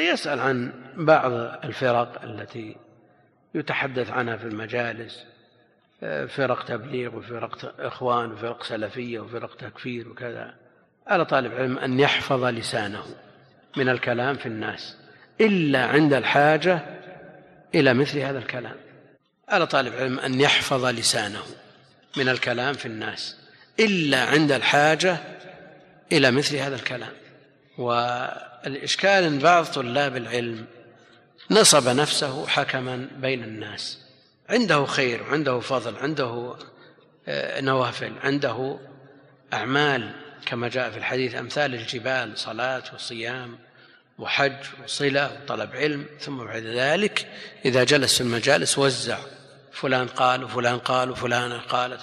يسأل عن بعض الفرق التي يتحدث عنها في المجالس فرق تبليغ وفرق إخوان وفرق سلفية وفرق تكفير وكذا. على طالب العلم أن يحفظ لسانه من الكلام في الناس إلا عند الحاجة إلى مثل هذا الكلام. على طالب العلم أن يحفظ لسانه من الكلام في الناس إلا عند الحاجة إلى مثل هذا الكلام. والإشكال أن بعض طلاب العلم نصب نفسه حكما بين الناس. عنده خير عنده فضل عنده آه، نوافل عنده أعمال كما جاء في الحديث أمثال الجبال صلاة وصيام وحج وصلة وطلب علم. ثم بعد ذلك إذا جلس في المجالس وزع فلان قال وفلان قال وفلانة قالت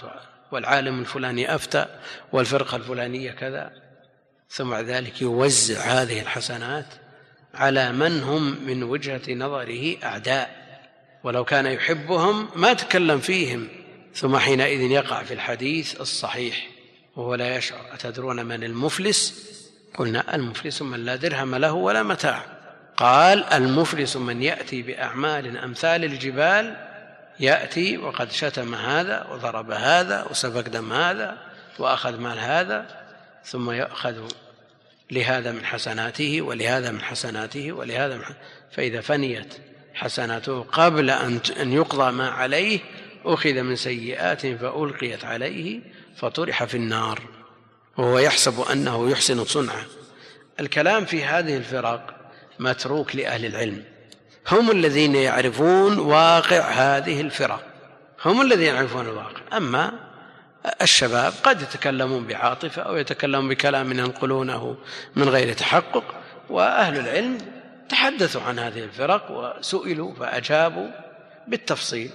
والعالم الفلاني أفتى والفرقة الفلانية كذا. ثم بعد ذلك يوزع هذه الحسنات على من هم من وجهة نظره أعداء. ولو كان يحبهم ما تكلم فيهم ثم حينئذ يقع في الحديث الصحيح وهو لا يشعر. أتدرون من المفلس؟ قلنا المفلس من لا درهم له ولا متاع. قال المفلس من يأتي بأعمال أمثال الجبال يأتي وقد شتم هذا وضرب هذا وسفك دم هذا وأخذ مال هذا. ثم يأخذ لهذا من حسناته ولهذا من حسناته ولهذا من حسناته فإذا فنيت حسناته قبل أن يقضى ما عليه أخذ من سيئات فألقيت عليه فطرح في النار. وهو يحسب أنه يحسن صنعه. الكلام في هذه الفرق متروك لأهل العلم. هم الذين يعرفون واقع هذه الفرق هم الذين يعرفون الواقع. أما الشباب قد يتكلمون بعاطفة أو يتكلمون بكلام ينقلونه من غير تحقق وأهل العلم تحدثوا عن هذه الفرق وسئلوا فأجابوا بالتفصيل.